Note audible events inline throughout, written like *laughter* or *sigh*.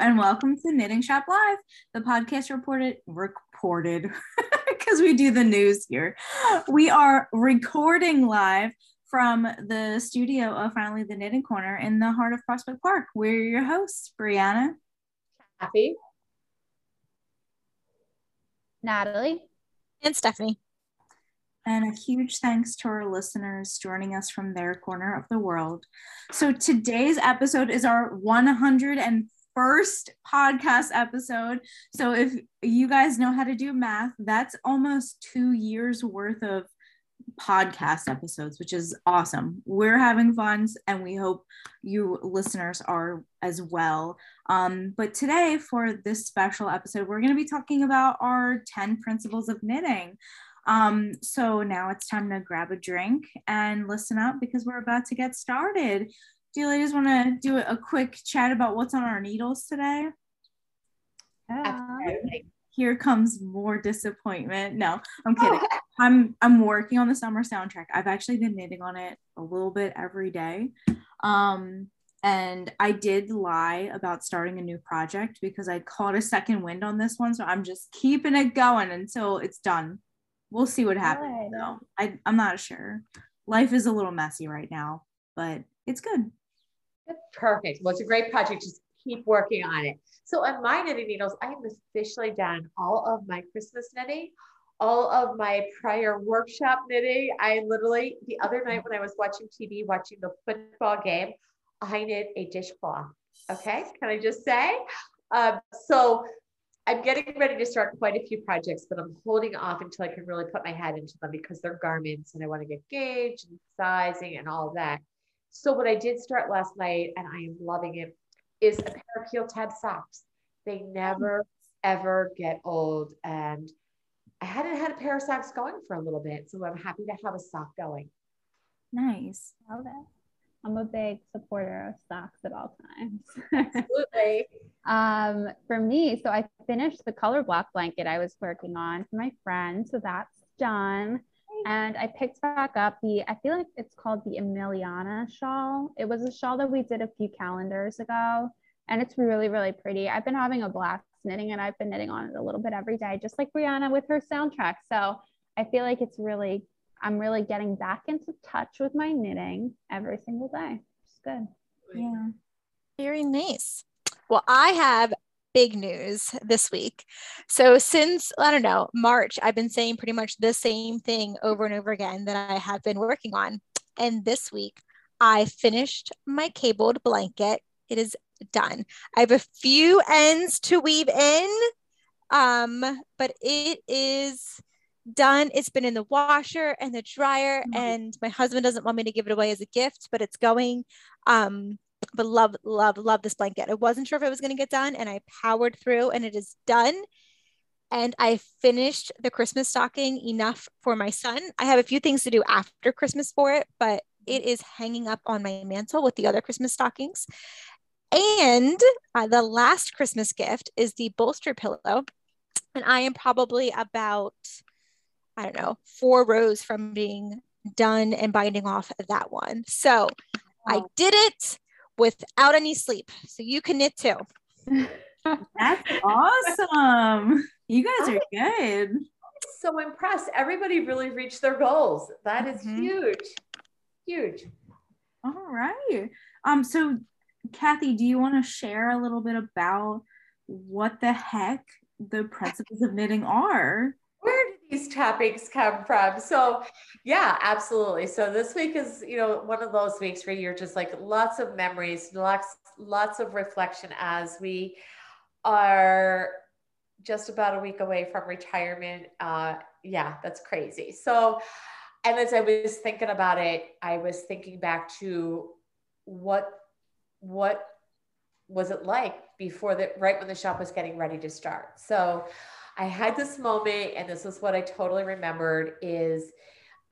and welcome to Knitting Shop Live, the podcast reported reported because *laughs* we do the news here. We are recording live from the studio of Finally the Knitting Corner in the heart of Prospect Park. We're your hosts, Brianna, Happy, Natalie, and Stephanie. And a huge thanks to our listeners joining us from their corner of the world. So today's episode is our 101st podcast episode. So if you guys know how to do math, that's almost two years worth of podcast episodes, which is awesome. We're having fun and we hope you listeners are as well. Um, but today, for this special episode, we're going to be talking about our 10 principles of knitting. Um, so now it's time to grab a drink and listen up because we're about to get started. Do you ladies want to do a quick chat about what's on our needles today? Absolutely. Here comes more disappointment. No, I'm kidding. I'm I'm working on the summer soundtrack. I've actually been knitting on it a little bit every day. Um, and I did lie about starting a new project because I caught a second wind on this one. So I'm just keeping it going until it's done. We'll see what happens. Good. though. I, I'm not sure. Life is a little messy right now, but it's good. Perfect. Well, it's a great project. Just keep working on it. So on my knitting needles, I have officially done all of my Christmas knitting, all of my prior workshop knitting. I literally, the other night when I was watching TV, watching the football game, I knit a dishcloth. Okay. Can I just say? Um, so I'm getting ready to start quite a few projects, but I'm holding off until I can really put my head into them because they're garments and I want to get gauge and sizing and all that. So what I did start last night, and I am loving it, is a pair of heel tab socks. They never ever get old, and I hadn't had a pair of socks going for a little bit, so I'm happy to have a sock going. Nice. love it. I'm a big supporter of socks at all times. Absolutely. *laughs* um, for me, so I finished the color block blanket I was working on for my friend, so that's done. And I picked back up the, I feel like it's called the Emiliana shawl. It was a shawl that we did a few calendars ago, and it's really, really pretty. I've been having a blast knitting, and I've been knitting on it a little bit every day, just like Brianna with her soundtrack. So I feel like it's really, I'm really getting back into touch with my knitting every single day. It's good. Yeah. Very nice. Well, I have big news this week. So, since I don't know, March, I've been saying pretty much the same thing over and over again that I have been working on. And this week, I finished my cabled blanket. It is done. I have a few ends to weave in, um, but it is done. It's been in the washer and the dryer, Mhm. and my husband doesn't want me to give it away as a gift, but it's going. Um, but love, love, love this blanket. I wasn't sure if it was going to get done, and I powered through, and it is done. And I finished the Christmas stocking enough for my son. I have a few things to do after Christmas for it, but it is hanging up on my mantle with the other Christmas stockings. And uh, the last Christmas gift is the bolster pillow. And I am probably about, I don't know, four rows from being done and binding off that one. So I did it without any sleep. So you can knit too. *laughs* That's awesome. You guys are good. So impressed. Everybody really reached their goals. That is Mhm. huge. Huge. All right. Um, so Kathy, do you want to share a little bit about what the heck the principles of knitting are? where did these topics come from? So, yeah, absolutely. So this week is, you know, one of those weeks where you're just like lots of memories, lots, lots of reflection as we are just about a week away from retirement. Uh, yeah, that's crazy. So, and as I was thinking about it, I was thinking back to what, what was it like before the right when the shop was getting ready to start. So I had this moment, and this is what I totally remembered is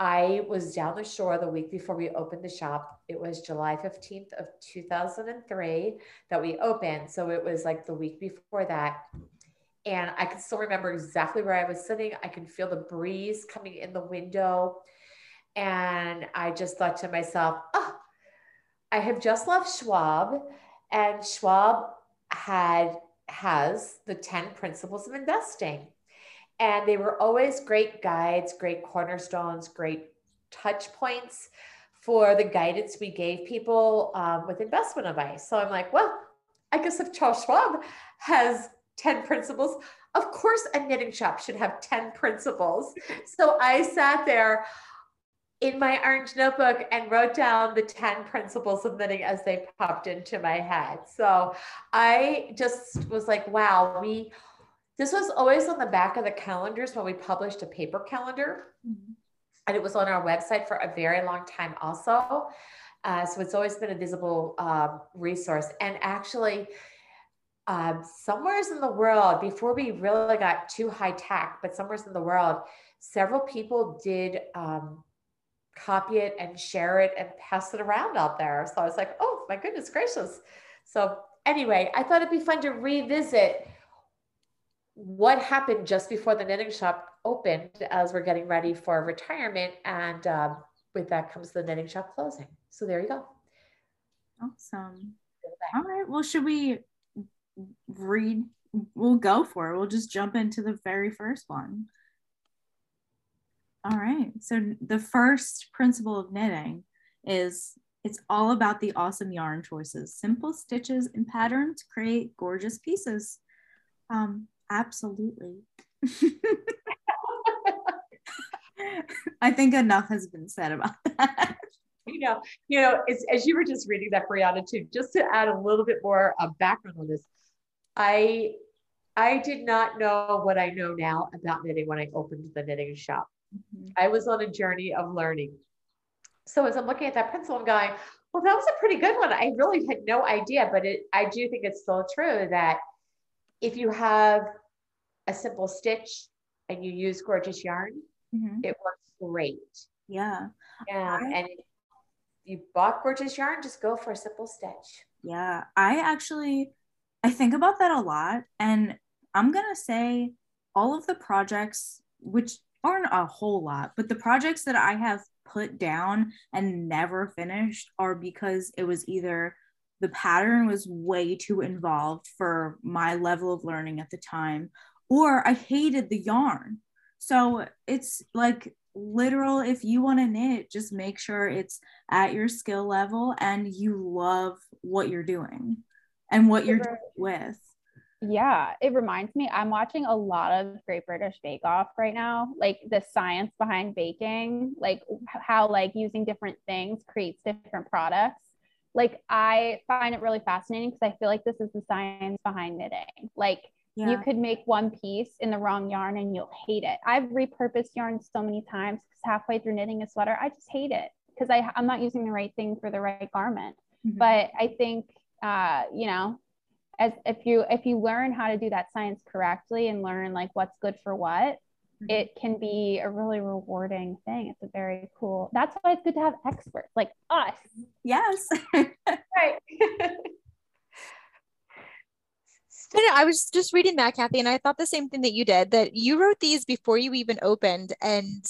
I was down the shore the week before we opened the shop. It was July 15th of 2003 that we opened. So it was like the week before that. And I can still remember exactly where I was sitting. I can feel the breeze coming in the window. And I just thought to myself, oh, I have just left Schwab, and Schwab had has the 10 principles of investing. And they were always great guides, great cornerstones, great touch points for the guidance we gave people um, with investment advice. So I'm like, well, I guess if Charles Schwab has 10 principles, of course a knitting shop should have 10 principles. So I sat there in my orange notebook and wrote down the 10 principles of knitting as they popped into my head. So I just was like, wow, we, this was always on the back of the calendars when we published a paper calendar. Mm-hmm. And it was on our website for a very long time also. Uh, so it's always been a visible um, resource. And actually, um, somewheres in the world, before we really got too high tech, but somewheres in the world, several people did um, copy it and share it and pass it around out there. So I was like, oh my goodness gracious. So anyway, I thought it'd be fun to revisit what happened just before the knitting shop opened as we're getting ready for retirement. And um, with that comes the knitting shop closing. So there you go. Awesome. All right. Well, should we read? We'll go for it. We'll just jump into the very first one. All right. So the first principle of knitting is it's all about the awesome yarn choices. Simple stitches and patterns create gorgeous pieces. Um, absolutely. *laughs* I think enough has been said about *laughs* that. You know, you know, as, you were just reading that, Brianna, too, just to add a little bit more uh, background on this, I I did not know what I know now about knitting when I opened the knitting shop. Mm-hmm. I was on a journey of learning. So as I'm looking at that principle, I'm going, well, that was a pretty good one. I really had no idea, but it, I do think it's still true that if you have a simple stitch and you use gorgeous yarn, mm-hmm. it works great. Yeah. Yeah. I, and if you bought gorgeous yarn, just go for a simple stitch. Yeah. I actually, I think about that a lot. And I'm going to say all of the projects, which aren't a whole lot, but the projects that I have put down and never finished are because it was either the pattern was way too involved for my level of learning at the time, or I hated the yarn. So it's like literal if you want to knit, just make sure it's at your skill level and you love what you're doing and what you're doing with. Yeah, it reminds me. I'm watching a lot of Great British Bake Off right now, like the science behind baking, like how like using different things creates different products. Like I find it really fascinating because I feel like this is the science behind knitting. Like yeah. you could make one piece in the wrong yarn and you'll hate it. I've repurposed yarn so many times because halfway through knitting a sweater, I just hate it because I I'm not using the right thing for the right garment. Mm-hmm. But I think uh, you know, as if you if you learn how to do that science correctly and learn like what's good for what mm-hmm. it can be a really rewarding thing it's a very cool that's why it's good to have experts like us yes *laughs* right I was just reading that, Kathy, and I thought the same thing that you did. That you wrote these before you even opened, and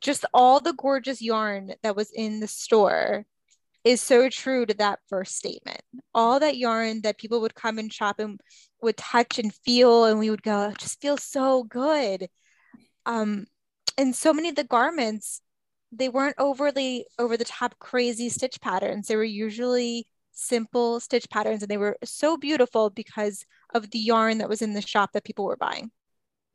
just all the gorgeous yarn that was in the store is so true to that first statement. All that yarn that people would come and shop and would touch and feel, and we would go, just feels so good. Um, and so many of the garments, they weren't overly over the top crazy stitch patterns. They were usually simple stitch patterns, and they were so beautiful because of the yarn that was in the shop that people were buying.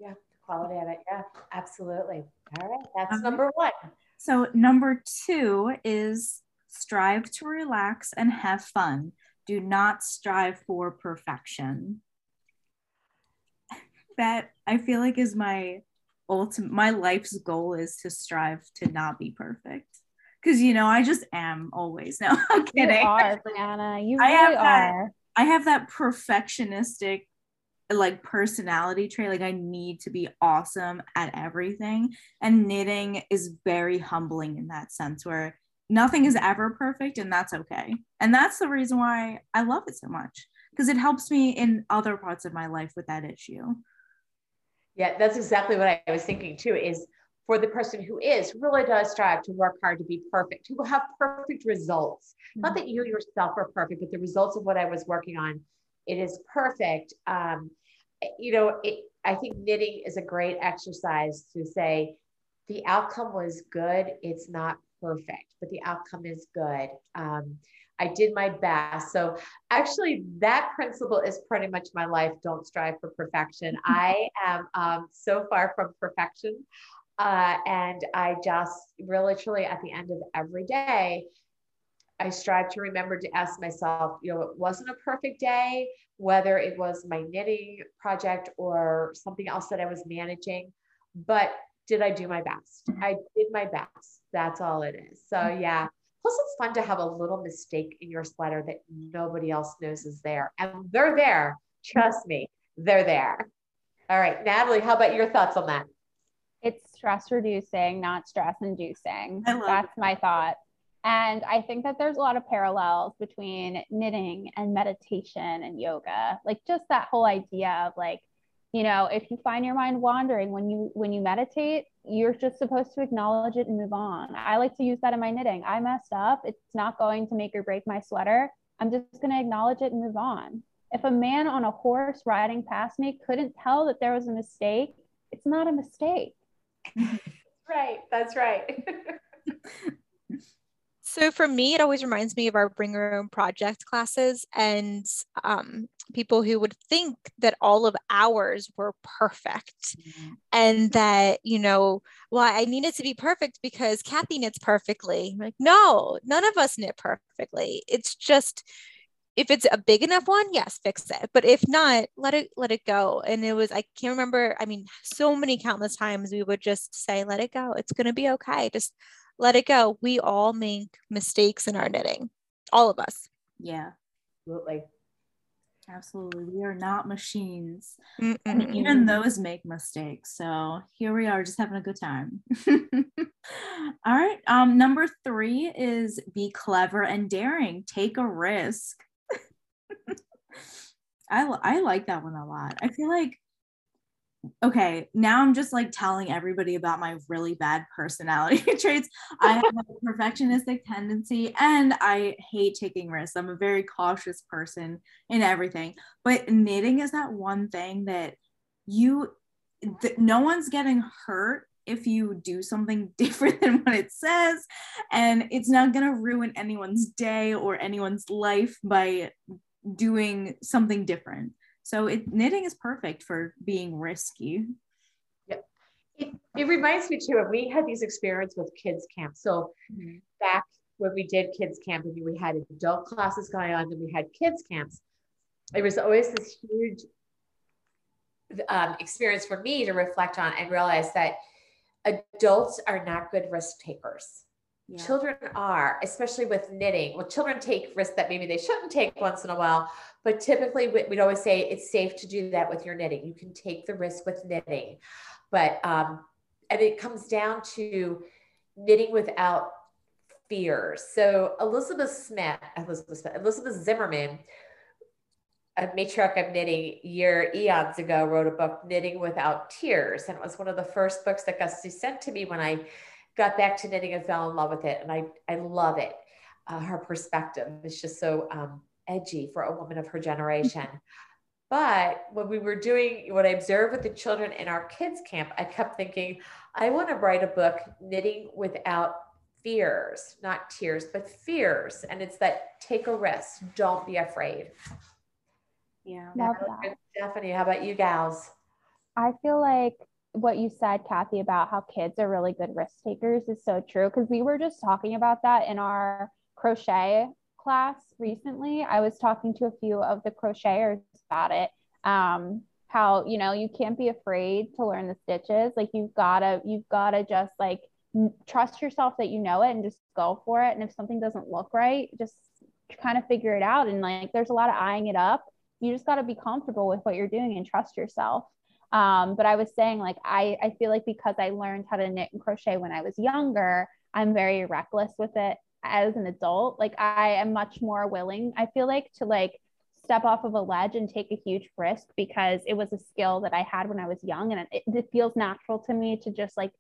Yeah, quality of it. Yeah, absolutely. All right, that's okay. number one. So number two is strive to relax and have fun. Do not strive for perfection. *laughs* that I feel like is my ultimate, my life's goal is to strive to not be perfect. Cause you know, I just am always. *laughs* No, I'm kidding. You are, Brianna. You really I have are. That, I have that perfectionistic like personality trait like i need to be awesome at everything and knitting is very humbling in that sense where nothing is ever perfect and that's okay and that's the reason why i love it so much because it helps me in other parts of my life with that issue yeah that's exactly what i was thinking too is for the person who is really does strive to work hard to be perfect who will have perfect results mm-hmm. not that you yourself are perfect but the results of what i was working on it is perfect. Um, you know, it, I think knitting is a great exercise to say the outcome was good. It's not perfect, but the outcome is good. Um, I did my best. So actually, that principle is pretty much my life. Don't strive for perfection. *laughs* I am um, so far from perfection. Uh, and I just really, truly, at the end of every day, I strive to remember to ask myself, you know, it wasn't a perfect day, whether it was my knitting project or something else that I was managing, but did I do my best? Mm-hmm. I did my best. That's all it is. So, mm-hmm. yeah. Plus, it's fun to have a little mistake in your sweater that nobody else knows is there. And they're there. Trust me, they're there. All right, Natalie, how about your thoughts on that? It's stress reducing, not stress inducing. That's my thought. And I think that there's a lot of parallels between knitting and meditation and yoga. Like just that whole idea of like, you know, if you find your mind wandering when you when you meditate, you're just supposed to acknowledge it and move on. I like to use that in my knitting. I messed up. It's not going to make or break my sweater. I'm just going to acknowledge it and move on. If a man on a horse riding past me couldn't tell that there was a mistake, it's not a mistake. *laughs* right, that's right. *laughs* So for me, it always reminds me of our bring your own project classes and um, people who would think that all of ours were perfect mm-hmm. and that, you know, well, I need it to be perfect because Kathy knits perfectly. like, no, none of us knit perfectly. It's just, if it's a big enough one, yes, fix it. But if not, let it let it go. And it was I can't remember. I mean, so many countless times we would just say, "Let it go. It's gonna be okay. Just let it go. We all make mistakes in our knitting, all of us. Yeah, absolutely. Absolutely. We are not machines. Mm-mm. And even those make mistakes. So here we are just having a good time. *laughs* all right. Um, number three is be clever and daring. Take a risk. *laughs* I, I like that one a lot. I feel like okay, now I'm just like telling everybody about my really bad personality *laughs* traits. I have a perfectionistic tendency and I hate taking risks. I'm a very cautious person in everything. But knitting is that one thing that you, th- no one's getting hurt if you do something *laughs* different than what it says. And it's not going to ruin anyone's day or anyone's life by doing something different. So it, knitting is perfect for being risky. Yeah. It, it reminds me too of we had these experiences with kids camp. So mm-hmm. back when we did kids camp and we had adult classes going on, then we had kids camps. It was always this huge um, experience for me to reflect on and realize that adults are not good risk takers. Yeah. Children are, especially with knitting. Well, children take risks that maybe they shouldn't take once in a while, but typically we'd always say it's safe to do that with your knitting. You can take the risk with knitting, but um, and it comes down to knitting without fear. So Elizabeth Smith, Elizabeth Smith, Elizabeth Zimmermann, a matriarch of knitting year eons ago, wrote a book, Knitting Without Tears, and it was one of the first books that Gusty sent to me when I got back to knitting and fell in love with it. And I, I love it. Uh, her perspective is just so um, edgy for a woman of her generation. But when we were doing what I observed with the children in our kids' camp, I kept thinking, I want to write a book, Knitting Without Fears, not tears, but fears. And it's that take a risk, don't be afraid. Yeah. Love that. Stephanie, how about you gals? I feel like what you said, Kathy, about how kids are really good risk takers is so true. Because we were just talking about that in our crochet class recently. I was talking to a few of the crocheters about it. Um, how you know you can't be afraid to learn the stitches. Like you've gotta, you've gotta just like trust yourself that you know it and just go for it. And if something doesn't look right, just kind of figure it out. And like there's a lot of eyeing it up. You just got to be comfortable with what you're doing and trust yourself. Um, but I was saying, like, I, I feel like because I learned how to knit and crochet when I was younger, I'm very reckless with it as an adult. Like, I am much more willing, I feel like, to like step off of a ledge and take a huge risk because it was a skill that I had when I was young. And it, it feels natural to me to just like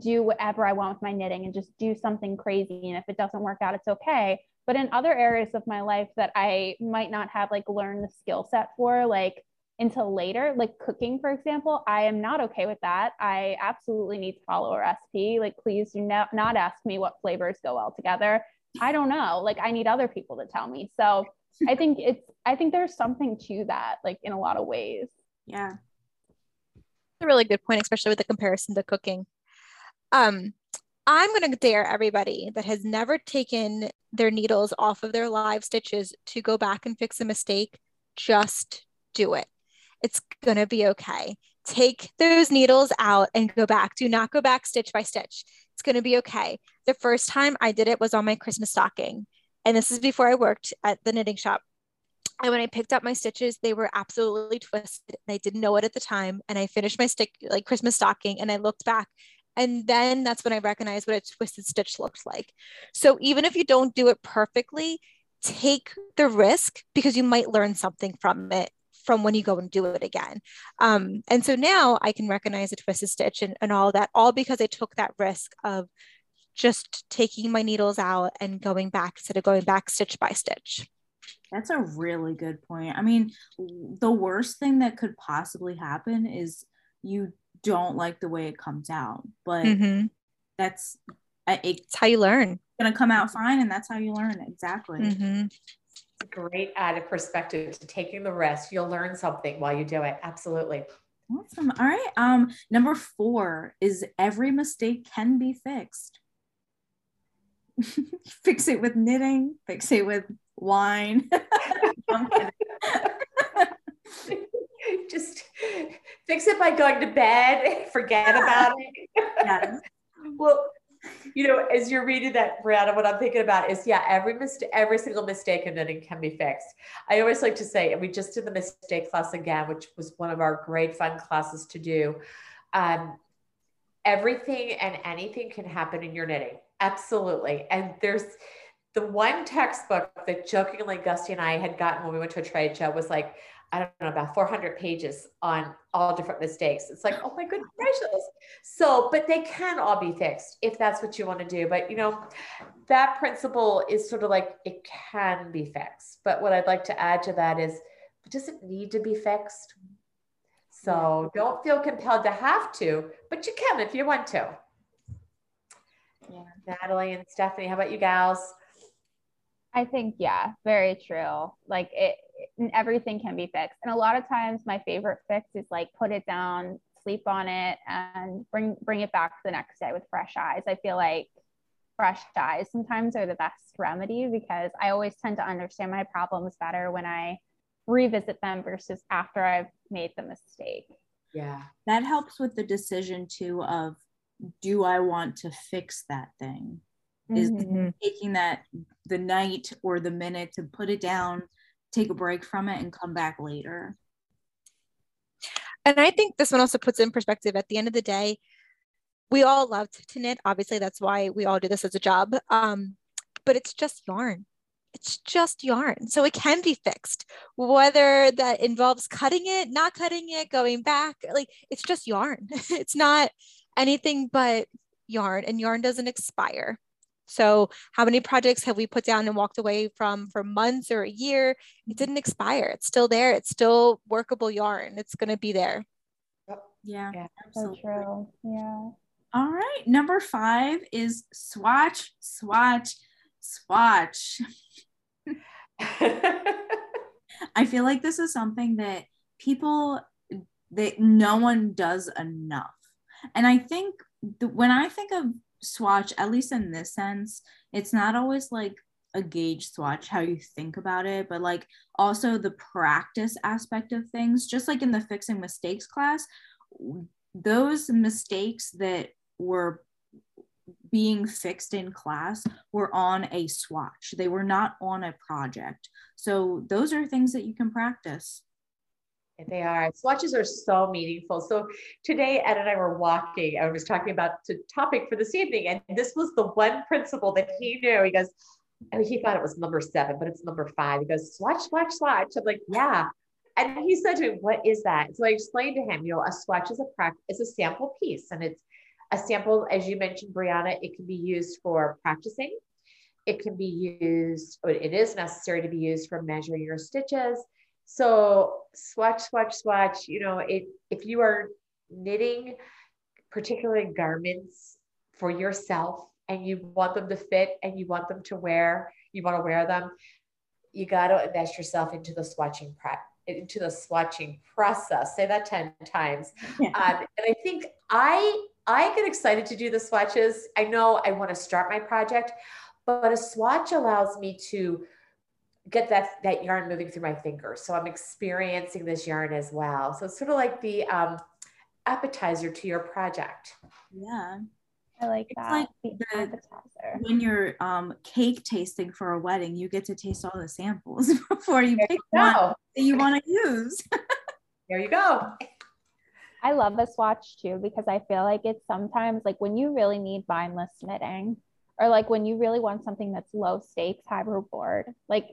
do whatever I want with my knitting and just do something crazy. And if it doesn't work out, it's okay. But in other areas of my life that I might not have like learned the skill set for, like until later, like cooking, for example, I am not okay with that. I absolutely need to follow a recipe. Like, please do not, not ask me what flavors go well together. I don't know. Like, I need other people to tell me. So I think *laughs* it's, I think there's something to that, like in a lot of ways. Yeah. It's a really good point, especially with the comparison to cooking. Um, I'm going to dare everybody that has never taken their needles off of their live stitches to go back and fix a mistake. Just do it. It's going to be okay. Take those needles out and go back. Do not go back stitch by stitch. It's going to be okay. The first time I did it was on my Christmas stocking. And this is before I worked at the knitting shop. And when I picked up my stitches, they were absolutely twisted. I didn't know it at the time. And I finished my stick like Christmas stocking and I looked back. And then that's when I recognized what a twisted stitch looked like. So even if you don't do it perfectly, take the risk because you might learn something from it from when you go and do it again. Um, and so now I can recognize a twisted stitch and, and all that, all because I took that risk of just taking my needles out and going back instead of going back stitch by stitch. That's a really good point. I mean, the worst thing that could possibly happen is you don't like the way it comes out, but Mm-hmm. that's uh, it's It's how you learn. It's gonna come out fine, and that's how you learn. Exactly. Mm-hmm. Great added perspective to taking the risk. You'll learn something while you do it. Absolutely. Awesome. All right. Um, number four is every mistake can be fixed. *laughs* fix it with knitting. Fix it with wine. *laughs* *laughs* Just fix it by going to bed, forget about it. yes. Well, *laughs* you know, as you're reading that, Brianna, what I'm thinking about is, yeah, every mistake, every single mistake in knitting can be fixed. I always like to say, and we just did the mistake class again, which was one of our great fun classes to do. Um, everything and anything can happen in your knitting, absolutely. And there's the one textbook that jokingly Gusty and I had gotten when we went to a trade show was like, I don't know, about 400 pages on all different mistakes. It's like, oh my good *laughs* gracious. So, but they can all be fixed if that's what you want to do. But, you know, that principle is sort of like it can be fixed. But what I'd like to add to that is it doesn't need to be fixed. So don't feel compelled to have to, but you can if you want to. Yeah. Natalie and Stephanie, how about you gals? I think, yeah, very true. Like it- everything can be fixed. And a lot of times my favorite fix is like put it down, sleep on it and bring, bring it back the next day with fresh eyes. I feel like fresh eyes sometimes are the best remedy because I always tend to understand my problems better when I revisit them versus after I've made the mistake. Yeah. That helps with the decision too of do I want to fix that thing? Is Mhm. taking that the night or the minute to put it down, take a break from it, and come back later. And I think this one also puts in perspective at the end of the day, we all love to knit. Obviously, that's why we all do this as a job. Um, but it's just yarn. It's just yarn. So it can be fixed, whether that involves cutting it, not cutting it, going back. Like it's just yarn. *laughs* it's not anything but yarn, and yarn doesn't expire. So, how many projects have we put down and walked away from for months or a year? It didn't expire. It's still there. It's still workable yarn. It's going to be there. Yeah, Yeah. So true. Yeah. All right. Number five is swatch, swatch, swatch. *laughs* I feel like this is something that people that no one does enough. And I think the, when I think of swatch, at least in this sense, it's not always like a gauge swatch how you think about it, but like also the practice aspect of things, just like in the fixing mistakes class, those mistakes that were being fixed in class were on a swatch. They were not on a project. So those are things that you can practice. They are. Swatches are so meaningful. So today, Ed and I were walking. I was talking about the topic for this evening, and this was the one principle that he knew. He goes, and he thought it was number seven, but it's number five. He goes, swatch, swatch, swatch. I'm like, yeah. And he said to me, what is that? So I explained to him, you know, a swatch is a practice, is a sample piece, and it's a sample, as you mentioned, Brianna. It can be used for practicing. It can be used, it is necessary to be used for measuring your stitches. So swatch, swatch, swatch. You know, it, if you are knitting, particularly garments for yourself, and you want them to fit and you want them to wear, you want to wear them, you got to invest yourself into the swatching prep into the swatching process. Say that 10 times. Yeah. Um, and I think I I get excited to do the swatches. I know I want to start my project, but a swatch allows me to get that that yarn moving through my fingers. So I'm experiencing this yarn as well. So it's sort of like the um, appetizer to your project. Yeah. I like it's that. Like the, appetizer. when you're um, cake tasting for a wedding, you get to taste all the samples *laughs* before you there pick you one that you want to use. *laughs* there you go. I love the swatch too because I feel like it's sometimes like when you really need mindless knitting or like when you really want something that's low stakes, high reward, like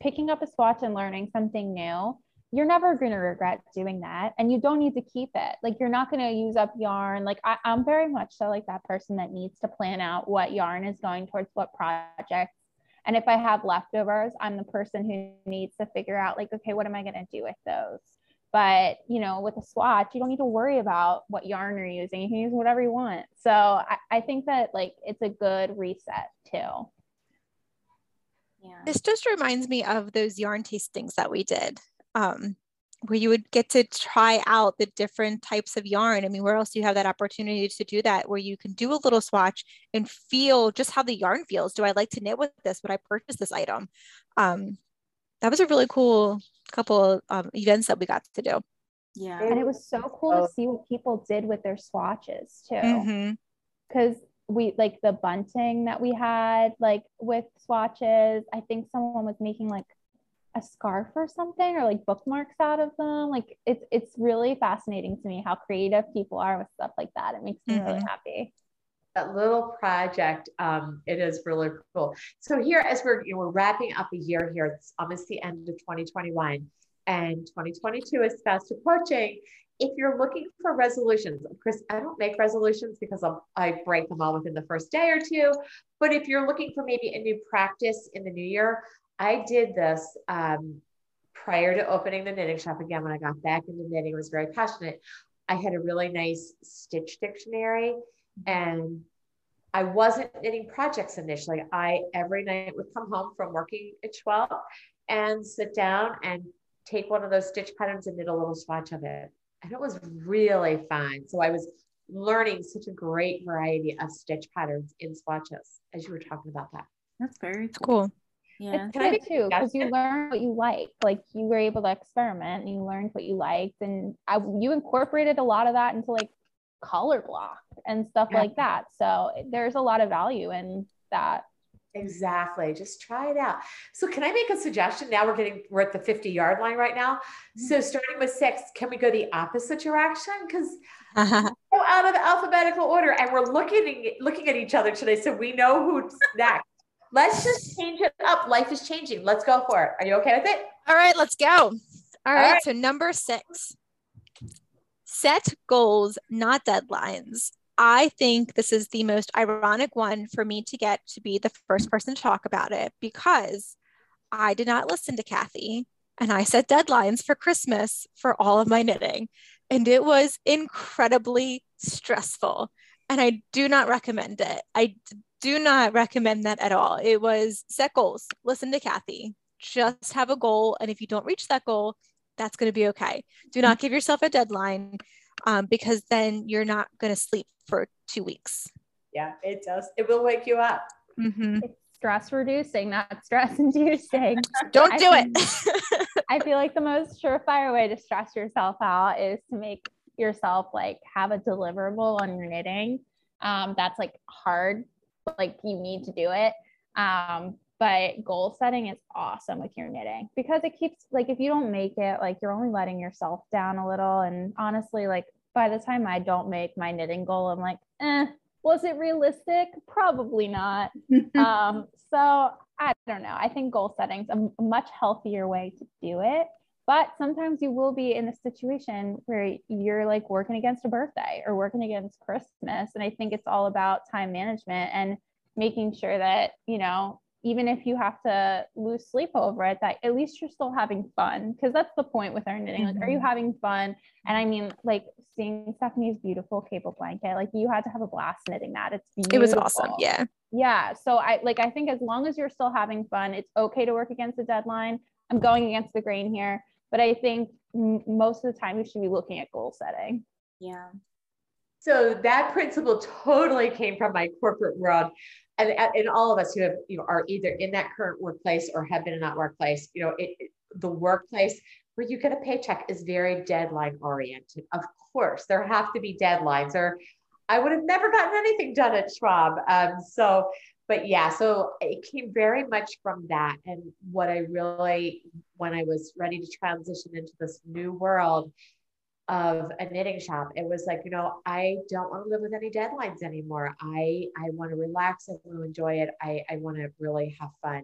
picking up a swatch and learning something new you're never going to regret doing that and you don't need to keep it. Like you're not going to use up yarn. Like I, i'm very much so like that person that needs to plan out what yarn is going towards what projects and if i have leftovers i'm the person who needs to figure out like okay what am i going to do with those? But you know with a swatch you don't need to worry about what yarn you're using. You can use whatever you want. So I, I think that like it's a good reset too yeah. This just reminds me of those yarn tastings that we did um, where you would get to try out the different types of yarn. I mean, where else do you have that opportunity to do that where you can do a little swatch and feel just how the yarn feels? Do I like to knit with this? Would I purchase this item? Um, that was a really cool couple um, events that we got to do. Yeah. And it was so cool to see what people did with their swatches too. Because mm-hmm. We like the bunting that we had, like with swatches, I think someone was making like a scarf or something or like bookmarks out of them. Like it's it's really fascinating to me how creative people are with stuff like that. It makes me mm-hmm. really happy. That little project um, it is really cool. So here as we're you know, we're wrapping up a year here it's almost the end of 2021 and 2022 is fast approaching if you're looking for resolutions, Chris, I don't make resolutions because I'll, i break them all within the first day or two. But if you're looking for maybe a new practice in the new year, I did this um, prior to opening the knitting shop again. When I got back into knitting, I was very passionate. I had a really nice stitch dictionary and I wasn't knitting projects initially. I every night would come home from working at 12 and sit down and take one of those stitch patterns and knit a little swatch of it. And it was really fun. So I was learning such a great variety of stitch patterns in swatches as you were talking about that. That's very cool. Yeah. It's good too because you learn what you like. Like you were able to experiment and you learned what you liked, and I, you incorporated a lot of that into like color block and stuff yeah. like that. So eh, there's a lot of value in that. Exactly. Just try it out. So can I make a suggestion? Now we're getting we're at the 50 yard line right now. Mm-hmm. So starting with six, can we go the opposite direction? Because uh-huh. *laughs* go out of alphabetical order and we're looking looking at each other today. So we know who's *laughs* next. Let's just change it up. Life is changing. Let's go for it. Are you okay with it? All right, let's go. All, All right, right. So number six, set goals, not deadlines. I think this is the most ironic one for me to get to be the first person to talk about it because I did not listen to Kathy and I set deadlines for Christmas for all of my knitting. And it was incredibly stressful. And I do not recommend it. I do not recommend that at all. It was set goals, listen to Kathy, just have a goal. And if you don't reach that goal, that's going to be okay. Do not give yourself a deadline um, because then you're not going to sleep for two weeks. Yeah, it does. It will wake you up. Mm-hmm. stress reducing, not stress *laughs* inducing. Don't do it. I feel like the most surefire way to stress yourself out is to make yourself like have a deliverable on your knitting. Um, that's like hard like you need to do it. Um, but goal setting is awesome with your knitting because it keeps like if you don't make it, like you're only letting yourself down a little. And honestly, like by the time I don't make my knitting goal, I'm like, eh, was it realistic? Probably not. *laughs* um, so I don't know. I think goal setting's a much healthier way to do it. But sometimes you will be in a situation where you're like working against a birthday or working against Christmas. And I think it's all about time management and making sure that, you know, even if you have to lose sleep over it, that at least you're still having fun. Cause that's the point with our knitting. Like, are you Mhm. having fun? And I mean, like seeing Stephanie's beautiful cable blanket, like you had to have a blast knitting that. It's beautiful. It was awesome. Yeah. Yeah. So I like, I think as long as you're still having fun, it's okay to work against the deadline. I'm going against the grain here, but I think m- most of the time you should be looking at goal setting. Yeah. So that principle totally came from my corporate world. And, and all of us who have, you know, are either in that current workplace or have been in that workplace, you know, it, it- the workplace where you get a paycheck is very deadline oriented. Of course, there have to be deadlines or I would have never gotten anything done at Schwab. Um, so, but yeah, so it came very much from that. And what I really, when I was ready to transition into this new world, of a knitting shop. It was like you know i don't want to live with any deadlines anymore. I i want to relax i want to enjoy it. I i want to really have fun.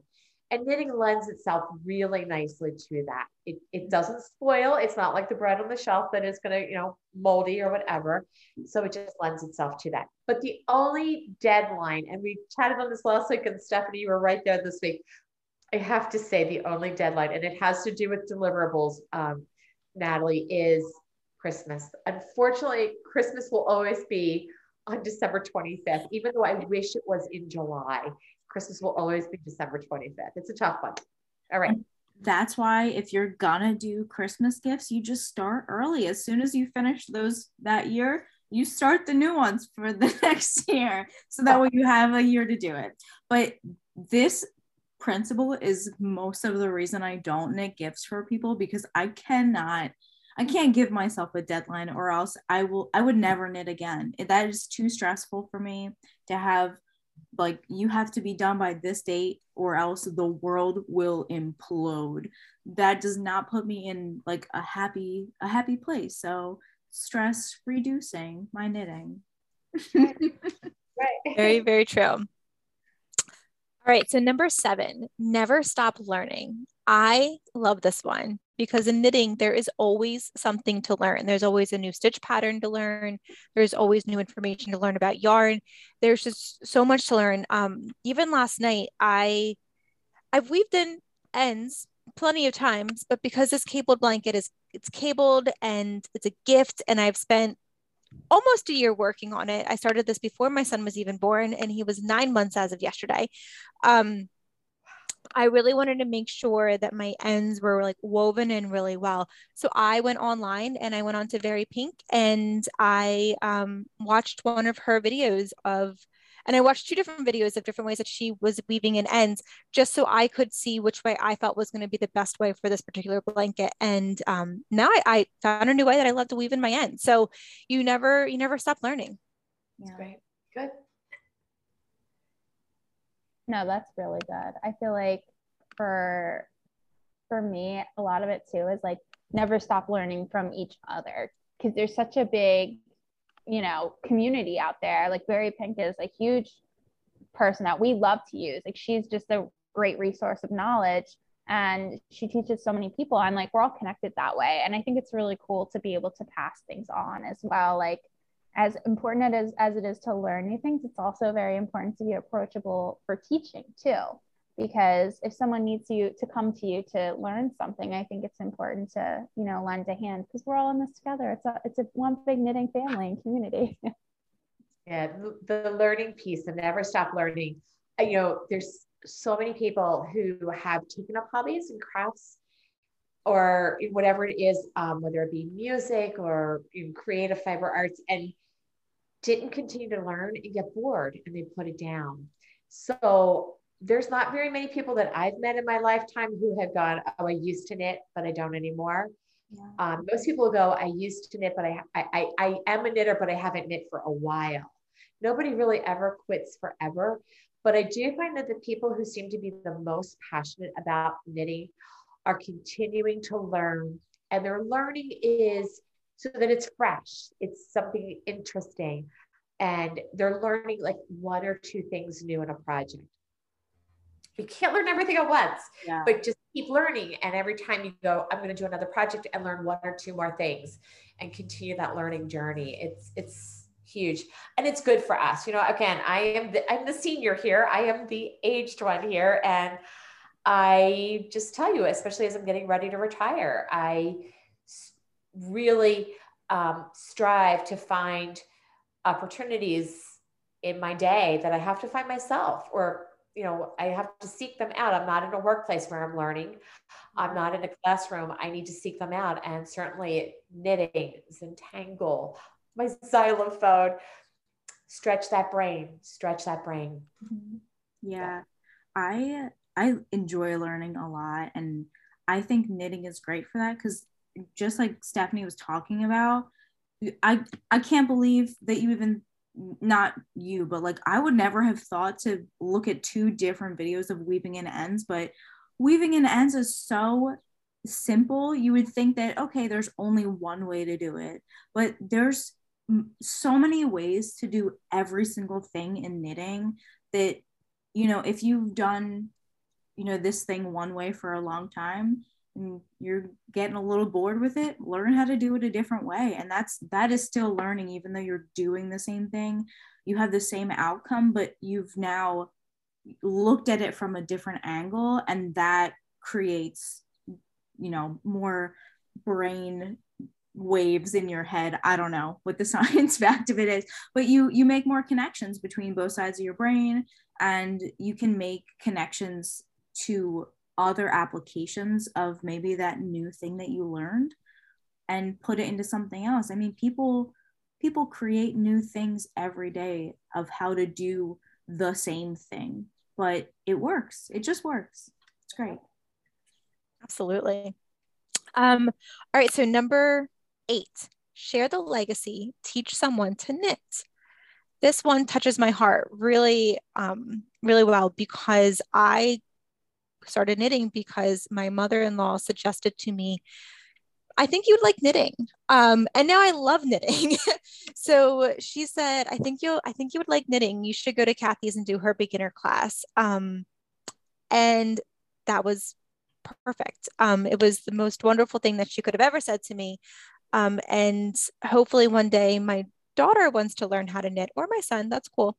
And knitting lends itself really nicely to that. It, it doesn't spoil. It's not like the bread on the shelf that is going to you know moldy or whatever. So it just lends itself to that. But the only deadline and we chatted on this last week and stephanie you were right there this week. I have to say the only deadline and it has to do with deliverables um, natalie is Christmas. Unfortunately, Christmas will always be on December 25th, even though I wish it was in July. Christmas will always be December 25th. It's a tough one. All right. That's why if you're gonna do Christmas gifts, you just start early. As soon as you finish those that year, you start the new ones for the *laughs* next year. So that way you have a year to do it. But this principle is most of the reason I don't knit gifts for people because I cannot I can't give myself a deadline or else I will I would never knit again. That is too stressful for me to have like you have to be done by this date or else the world will implode. That does not put me in like a happy a happy place. So stress reducing my knitting. Right. *laughs* Very, very true. All right. So, number seven, never stop learning. I love this one because in knitting, there is always something to learn. There's always a new stitch pattern to learn. There's always new information to learn about yarn. There's just so much to learn. Um, even last night, I I've weaved in ends plenty of times, but because this cabled blanket is it's cabled and it's a gift, and I've spent almost a year working on it. I started this before my son was even born, and he was nine months as of yesterday. Um, I really wanted to make sure that my ends were like woven in really well. So I went online and I went on to Very Pink and I um, watched one of her videos of, and I watched two different videos of different ways that she was weaving in ends just so I could see which way I felt was going to be the best way for this particular blanket. And um, now I, I found a new way that I love to weave in my ends. So you never, you never stop learning. Yeah. Great. Good. No, that's really good. I feel like for for me, a lot of it too is like never stop learning from each other because there's such a big, you know, community out there. Like Very Pink is a huge person that we love to use. Like she's just a great resource of knowledge and she teaches so many people and like we're all connected that way. And I think it's really cool to be able to pass things on as well. Like as important is as it is to learn new things, it's also very important to be approachable for teaching too. Because if someone needs you to come to you to learn something, I think it's important to, you know, lend a hand because we're all in this together. It's a it's a one big knitting family and community. *laughs* Yeah, the learning piece, the never stop learning. You know, there's so many people who have taken up hobbies and crafts or whatever it is, um, whether it be music or creative fiber arts, and didn't continue to learn and get bored and they put it down. So there's not very many people that I've met in my lifetime who have gone, oh, I used to knit, but I don't anymore. Yeah. Um, most people go, I used to knit, but I, I, I, I am a knitter, but I haven't knit for a while. Nobody really ever quits forever. But I do find that the people who seem to be the most passionate about knitting are continuing to learn. And their learning is so that it's fresh, it's something interesting. And they're learning like one or two things new in a project. You can't learn everything at once Yeah. but just keep learning. And every time you go, I'm going to do another project and learn one or two more things and continue that learning journey. It's, it's huge and it's good for us you know again i am the i'm the senior here i am the aged one here and i just tell you especially as i'm getting ready to retire i really um, strive to find opportunities in my day that i have to find myself or you know i have to seek them out. I'm not in a workplace where i'm learning. I'm not in a classroom. I need to seek them out. And certainly knitting zentangle my *laughs* xylophone. Stretch that brain stretch that brain. Mm-hmm. yeah. I i enjoy learning a lot. And i think knitting is great for that because just like stephanie was talking about i i can't believe that you even not you but like i would never have thought to look at two different videos of weaving in ends but weaving in ends is so simple. You would think that okay there's only one way to do it but there's so many ways to do every single thing in knitting that you know if you've done you know this thing one way for a long time and you're getting a little bored with it learn how to do it a different way. And that's that is still learning even though you're doing the same thing. You have the same outcome but you've now looked at it from a different angle and that creates you know more brain waves in your head. I don't know what the *laughs* science fact of it is but you you make more connections between both sides of your brain and you can make connections to other applications of maybe that new thing that you learned and put it into something else. I mean people people create new things every day of how to do the same thing but it works. It just works. It's great. Absolutely. Um all right so number eight share the legacy teach someone to knit. This one touches my heart really um really well because i started knitting because my mother-in-law suggested to me I think you'd like knitting. Um, and now I love knitting. *laughs* so she said, I think you'll, I think you would like knitting. You should go to Kathy's and do her beginner class. Um, and that was perfect. Um, it was the most wonderful thing that she could have ever said to me. Um, and hopefully one day my daughter wants to learn how to knit or my son, that's cool.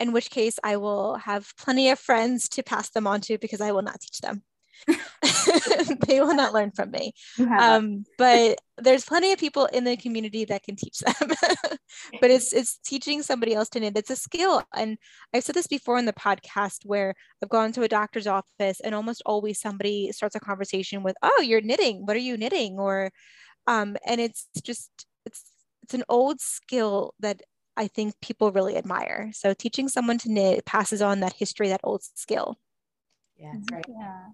In which case I will have plenty of friends to pass them on to because I will not teach them. *laughs* they will not learn from me. *laughs* Um, but there's plenty of people in the community that can teach them. *laughs* but it's it's teaching somebody else to knit. It's a skill. And I've said this before in the podcast where I've gone to a doctor's office and almost always somebody starts a conversation with, "Oh, you're knitting. What are you knitting?" Or, um, and it's just it's it's an old skill that I think people really admire. So teaching someone to knit passes on that history, that old skill. Yeah, that's right. Yeah.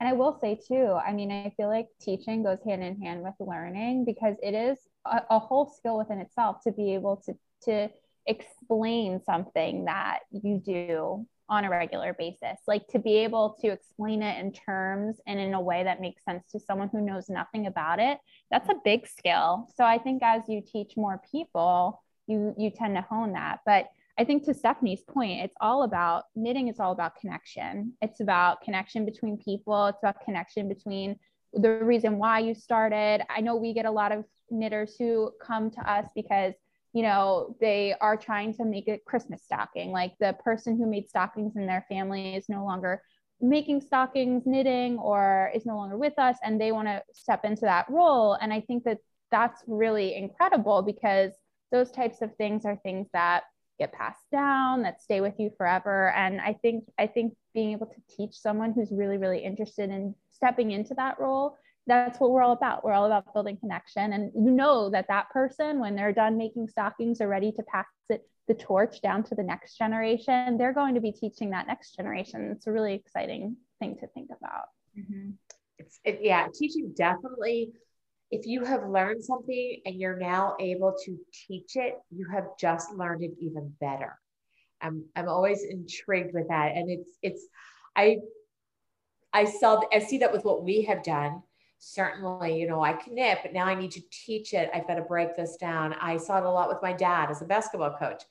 And I will say too, I mean, I feel like teaching goes hand in hand with learning because it is a, a whole skill within itself to be able to to explain something that you do on a regular basis. Like to be able to explain it in terms and in a way that makes sense to someone who knows nothing about it, that's a big skill. So I think as you teach more people, you you tend to hone that. But i think to stephanie's point it's all about knitting it's all about connection. It's about connection between people. It's about connection between the reason why you started. I know we get a lot of knitters who come to us because you know they are trying to make a christmas stocking. Like the person who made stockings in their family is no longer making stockings knitting or is no longer with us and they want to step into that role. And i think that that's really incredible because those types of things are things that get passed down that stay with you forever. And i think i think being able to teach someone who's really really interested in stepping into that role that's what we're all about. We're all about building connection. And you know that that person when they're done making stockings are ready to pass it the torch down to the next generation. They're going to be teaching that next generation. It's a really exciting thing to think about. Mm-hmm. it's it, yeah teaching definitely if you have learned something and you're now able to teach it, you have just learned it even better. I'm, I'm always intrigued with that. And it's, it's, I, I saw, I see that with what we have done. Certainly, you know, I can knit, but now I need to teach it. I've got to break this down. I saw it a lot with my dad as a basketball coach.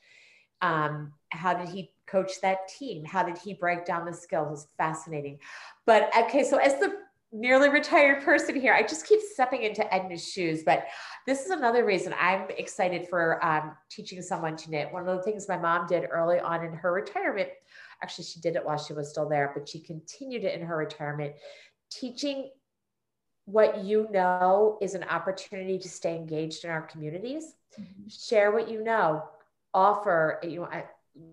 Um, how did he coach that team? How did he break down the skills? It's fascinating. But okay, so as the nearly retired person here. I just keep stepping into Edna's shoes, but this is another reason I'm excited for um, teaching someone to knit. One of the things my mom did early on in her retirement, actually, she did it while she was still there, but she continued it in her retirement, teaching what you know is an opportunity to stay engaged in our communities. Mm-hmm. Share what you know, offer, you know, I,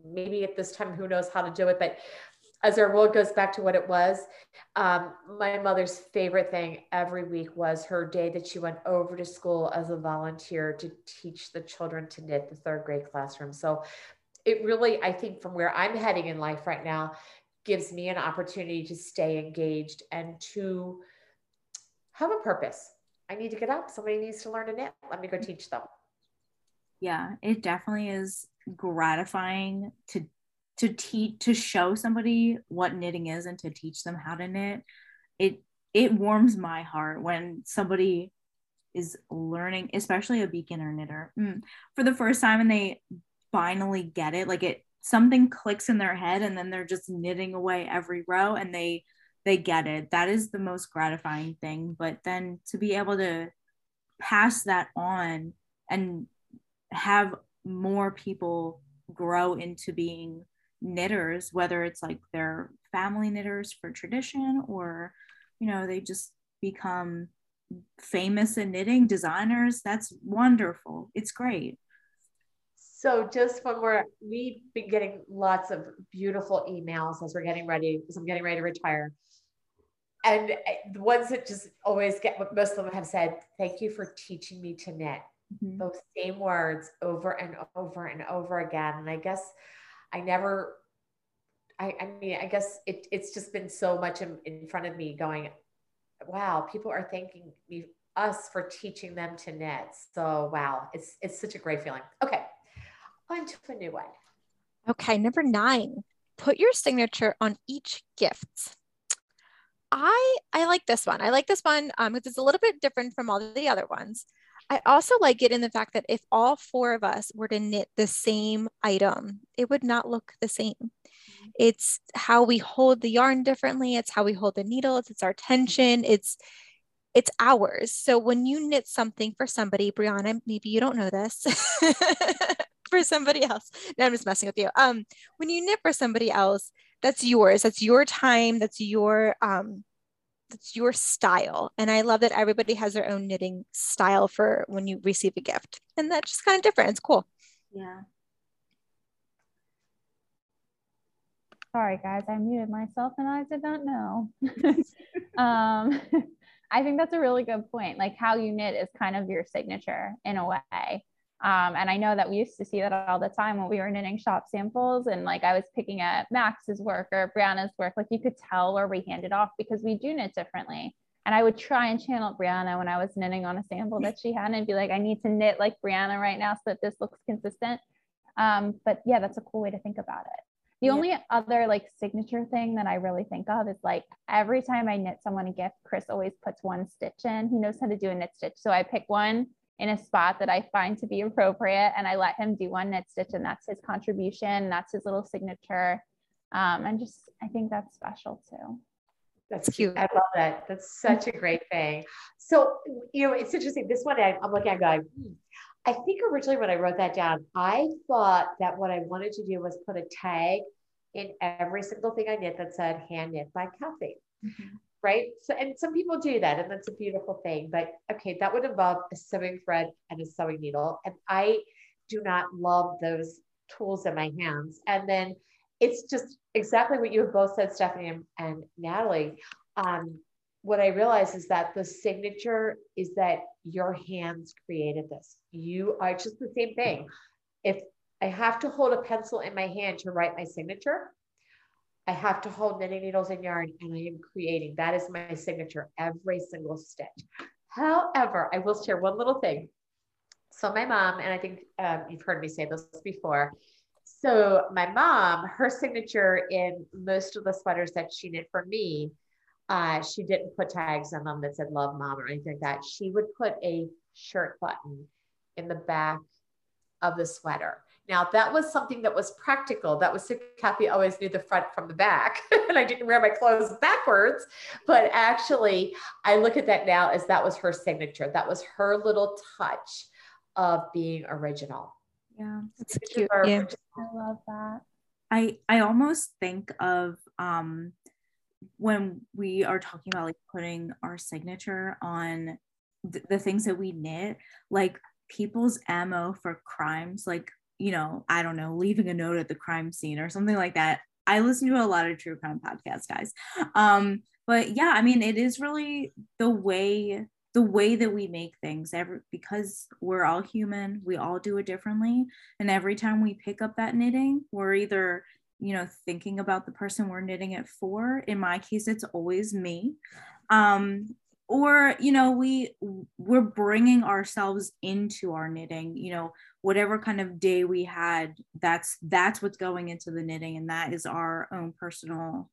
maybe at this time, who knows how to do it, but as our world goes back to what it was, um, my mother's favorite thing every week was her day that she went over to school as a volunteer to teach the children to knit the third grade classroom. So it really, I think, from where I'm heading in life right now, gives me an opportunity to stay engaged and to have a purpose. I need to get up. Somebody needs to learn to knit. Let me go teach them. Yeah, it definitely is gratifying to to teach to show somebody what knitting is and to teach them how to knit it it warms my heart when somebody is learning especially a beginner knitter. Mm, for the first time and they finally get it like it something clicks in their head and then they're just knitting away every row and they they get it. That is the most gratifying thing but then to be able to pass that on and have more people grow into being knitters, whether it's like they're family knitters for tradition or, you know, they just become famous in knitting designers. That's wonderful. It's great. So just when we're, we've been getting lots of beautiful emails as we're getting ready, because I'm getting ready to retire. And eh, the ones that just always get, what most of them have said, thank you for teaching me to knit. Mm-hmm. Those same words over and over and over again. And I guess I never, I, I mean, I guess it, it's just been so much in, in front of me going, wow, people are thanking me, us for teaching them to knit. So, wow, it's, it's such a great feeling. Okay. On to a new one. Okay. Number nine, put your signature on each gift. I I like this one. I like this one um, because it's a little bit different from all the other ones. I also like it in the fact that if all four of us were to knit the same item, it would not look the same. Mm-hmm. It's how we hold the yarn differently. It's how we hold the needles. It's our tension. It's it's ours. So when you knit something for somebody, Brianna, maybe you don't know this. *laughs* for somebody else. No, I'm just messing with you. Um, when you knit for somebody else, that's yours. That's your time. That's your um it's your style. And I love that everybody has their own knitting style for when you receive a gift. And that's just kind of different. It's cool. Yeah. Sorry, guys, I muted myself and I did not know. *laughs* um, *laughs* I think that's a really good point. Like how you knit is kind of your signature in a way. Um, and I know that we used to see that all the time when we were knitting shop samples and like I was picking at Max's work or Brianna's work, like you could tell where we handed off because we do knit differently. And I would try and channel Brianna when I was knitting on a sample that she had and be like, I need to knit like Brianna right now so that this looks consistent. Um, but yeah, that's a cool way to think about it. The yeah. only other like signature thing that I really think of is like every time I knit someone a gift, Chris always puts one stitch in. He knows how to do a knit stitch. So I pick one in a spot that I find to be appropriate. And I let him do one knit stitch, and that's his contribution. That's his little signature. Um, and just, I think that's special too. That's cute. I love that. That's such a great thing. So, you know, it's interesting. This one I, am looking at going, hmm. I think originally when I wrote that down, I thought that what I wanted to do was put a tag in every single thing I knit that said hand knit by Kathy. Mm-hmm right? So, and some people do that, and that's a beautiful thing. But okay, that would involve a sewing thread and a sewing needle. And I do not love those tools in my hands. And then it's just exactly what you have both said, Stephanie and, and Natalie. Um, what I realize is that the signature is that your hands created this. You are just the same thing. If I have to hold a pencil in my hand to write my signature, I have to hold knitting needles and yarn and I am creating. That is my signature every single stitch. However, I will share one little thing. So my mom, and I think um, you've heard me say this before. So my mom, her signature in most of the sweaters that she knit for me, uh, she didn't put tags on them that said love mom or anything like that. She would put a shirt button in the back of the sweater. Now that was something that was practical. That was so Kathy always knew the front from the back, *laughs* and I didn't wear my clothes backwards. But actually, I look at that now as that was her signature. That was her little touch of being original. Yeah, That's cute. Yeah. I love that. I I almost think of um when we are talking about like putting our signature on th- the things that we knit, like people's ammo for crimes, like you know, I don't know, leaving a note at the crime scene or something like that. I listen to a lot of true crime podcasts, guys. Um, but yeah, I mean, it is really the way the way that we make things every because we're all human we all do it differently and every time we pick up that knitting we're either you know thinking about the person we're knitting it for in my case it's always me um or you know we we're bringing ourselves into our knitting you know whatever kind of day we had that's that's what's going into the knitting and that is our own personal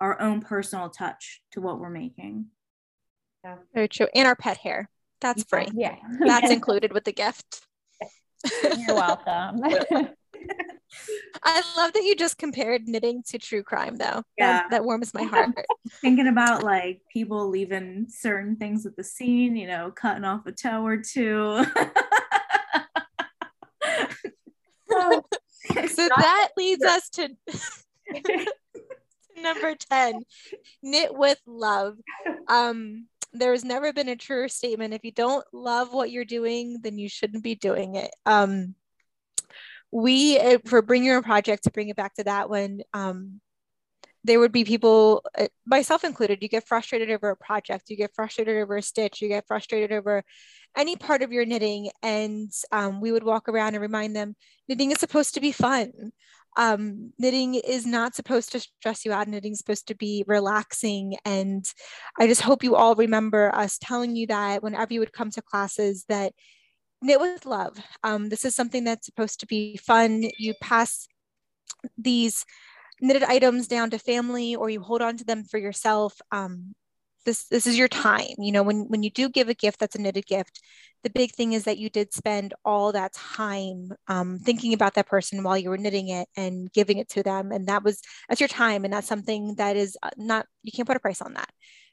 our own personal touch to what we're making Yeah. Very true. And our pet hair. That's free. Yeah. *laughs* That's included with the gift. You're *laughs* welcome. *laughs* I love that you just compared knitting to true crime though. Yeah. That, that warms my heart. thinking about like people leaving certain things at the scene you know cutting off a toe or two So, so that leads us to *laughs* number 10 knit with love. Um has never been a truer statement. If you don't love what you're doing then you shouldn't be doing it. Um we uh, for bring your own project to bring it back to that one um there would be people uh, myself included you get frustrated over a project you get frustrated over a stitch you get frustrated over any part of your knitting and um, we would walk around and remind them knitting is supposed to be fun. Um, knitting is not supposed to stress you out. Knitting is supposed to be relaxing. And i just hope you all remember us telling you that whenever you would come to classes that knit with love. Um, this is something that's supposed to be fun. You pass these knitted items down to family or you hold on to them for yourself. Um, this this is your time. You know when when you do give a gift that's a knitted gift. The big thing is that you did spend all that time um, thinking about that person while you were knitting it and giving it to them. And that was that's your time. And that's something that is uh, not you can't put a price on that.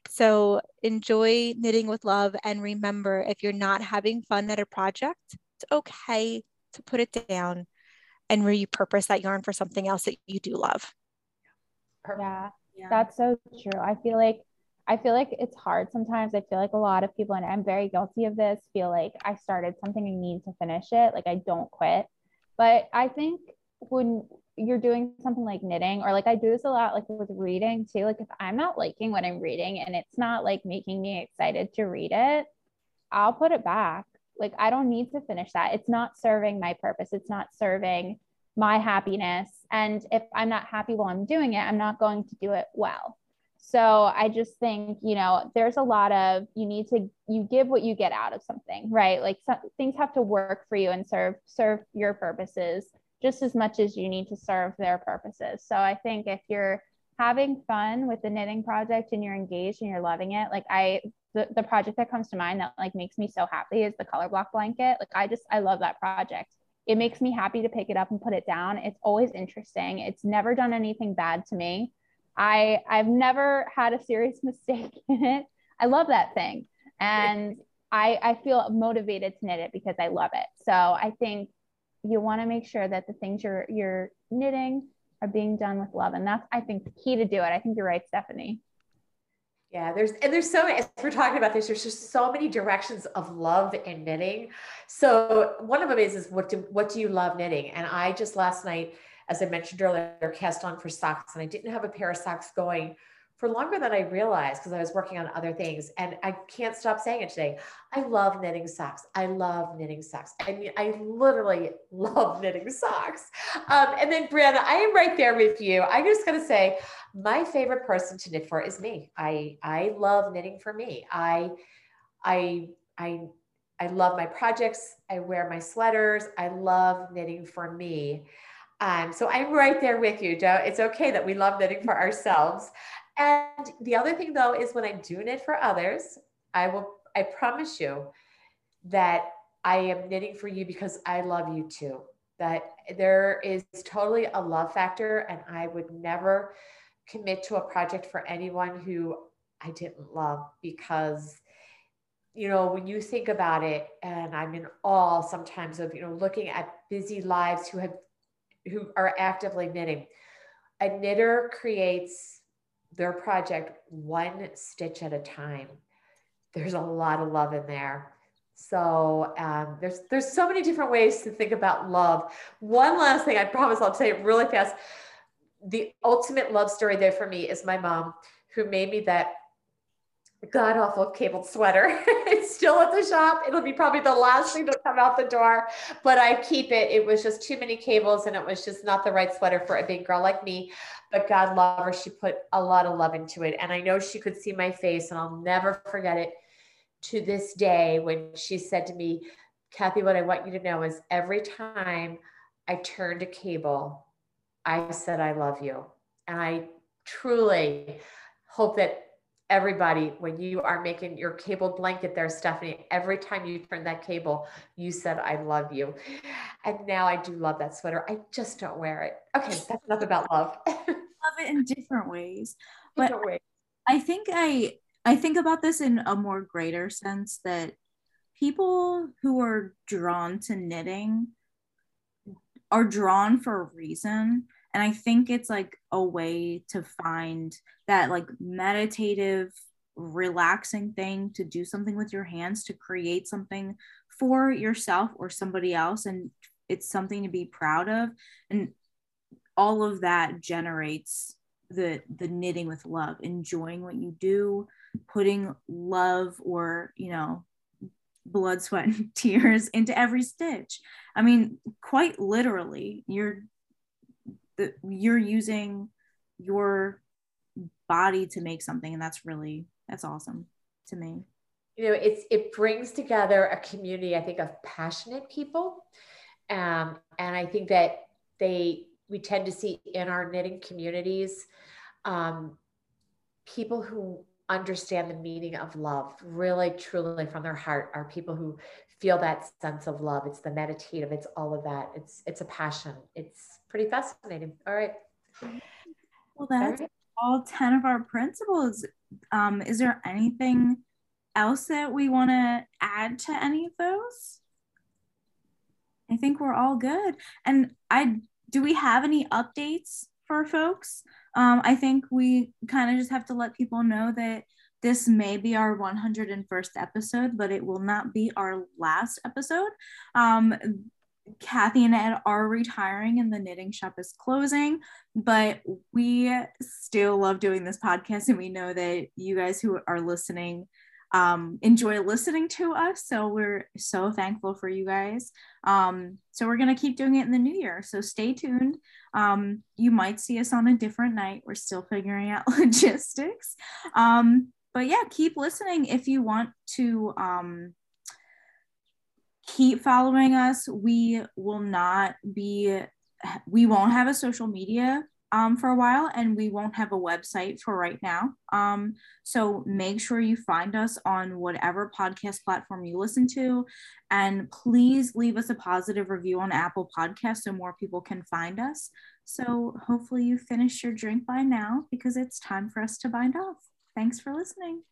So enjoy knitting with love. And remember if you're not having fun at a project it's okay to put it down and repurpose that yarn for something else that you do love. Yeah. yeah. That's so true. I feel like I feel like it's hard sometimes. I feel like a lot of people, and I'm very guilty of this, feel like I started something and need to finish it. Like I don't quit. But I think when you're doing something like knitting, or like I do this a lot, like with reading too. Like if I'm not liking what I'm reading and it's not like making me excited to read it, I'll put it back. Like I don't need to finish that. It's not serving my purpose. It's not serving my happiness. And if I'm not happy while I'm doing it, I'm not going to do it well. So I just think, you know, there's a lot of you need to you give what you get out of something, right? Like some, things have to work for you and serve serve your purposes just as much as you need to serve their purposes. So I think if you're having fun with the knitting project and you're engaged and you're loving it, like I the, the project that comes to mind that like makes me so happy is the color block blanket. Like I just I love that project. It makes me happy to pick it up and put it down. It's always interesting. It's never done anything bad to me. I I've never had a serious *laughs* mistake in it. I love that thing. And I I feel motivated to knit it because I love it. So I think you want to make sure that the things you're you're knitting are being done with love. And that's I think the key to do it. I think you're right, Stephanie. Yeah, there's and there's so many, as we're talking about this, there's just so many directions of love in knitting. So one of them is is what do what do you love knitting? And I just last night, as I mentioned earlier, cast on for socks, and I didn't have a pair of socks going for longer than I realized because I was working on other things. And I can't stop saying it today. I love knitting socks. I love knitting socks. I mean, I literally *laughs* love knitting socks. Um, and then Brianna, I am right there with you. I'm just gonna say my favorite person to knit for is me. I I love knitting for me. I I I I love my projects. I wear my sweaters. I love knitting for me. Um, so I'm right there with you, Joe. It's okay that we love knitting for ourselves. And the other thing though is when I do knit for others, I will I promise you that I am knitting for you because I love you too. that there is totally a love factor, and I would never commit to a project for anyone who I didn't love because you know when you think about it and i'm in awe sometimes of you know looking at busy lives who have who are actively knitting. A knitter creates their project one stitch at a time. There's a lot of love in there. So um, there's there's so many different ways to think about love. One last thing i promise i'll say it really fast. The ultimate love story there for me is my mom who made me that god awful cabled sweater. *laughs* it's still at the shop. It'll be probably the last thing to come out the door, but I keep it. It was just too many cables and it was just not the right sweater for a big girl like me. But God love her. She put a lot of love into it. And I know she could see my face and I'll never forget it to this day when she said to me, Kathy, what I want you to know is every time I turned a cable, I said, I love you. And I truly hope that everybody, when you are making your cable blanket there, Stephanie, every time you turn that cable, you said, I love you. And now I do love that sweater. I just don't wear it. Okay, that's enough about love. *laughs* love it in different ways. But different ways. I think I I think about this in a more greater sense that people who are drawn to knitting are drawn for a reason and i think it's like a way to find that like meditative relaxing thing to do something with your hands to create something for yourself or somebody else and it's something to be proud of. And all of that generates the the knitting with love enjoying what you do putting love or you know blood sweat *laughs* and tears into every stitch. I mean quite literally you're that you're using your body to make something and that's really that's awesome to me. You know it's it brings together a community i think of passionate people. Um, and i think that they we tend to see in our knitting communities um, people who understand the meaning of love really truly from their heart are people who feel that sense of love. It's the meditative it's all of that. It's it's a passion. It's pretty fascinating. All right. Well that's all, right. all 10 of our principles. Um is there anything else that we want to add to any of those? I think we're all good. And i do we have any updates for folks um, I think we kind of just have to let people know that this may be our 101st episode, but it will not be our last episode. Um, Kathy and Ed are retiring and the knitting shop is closing, but we still love doing this podcast and we know that you guys who are listening um, enjoy listening to us. So we're so thankful for you guys. Um, so we're going to keep doing it in the new year. So stay tuned. Um, you might see us on a different night. We're still figuring out *laughs* logistics. Um, but yeah, keep listening if you want to um, keep following us. We will not be, we won't have a social media um, for a while and we won't have a website for right now. Um, so make sure you find us on whatever podcast platform you listen to. And please leave us a positive review on Apple Podcasts so more people can find us. So hopefully you finished your drink by now because it's time for us to bind off. Thanks for listening.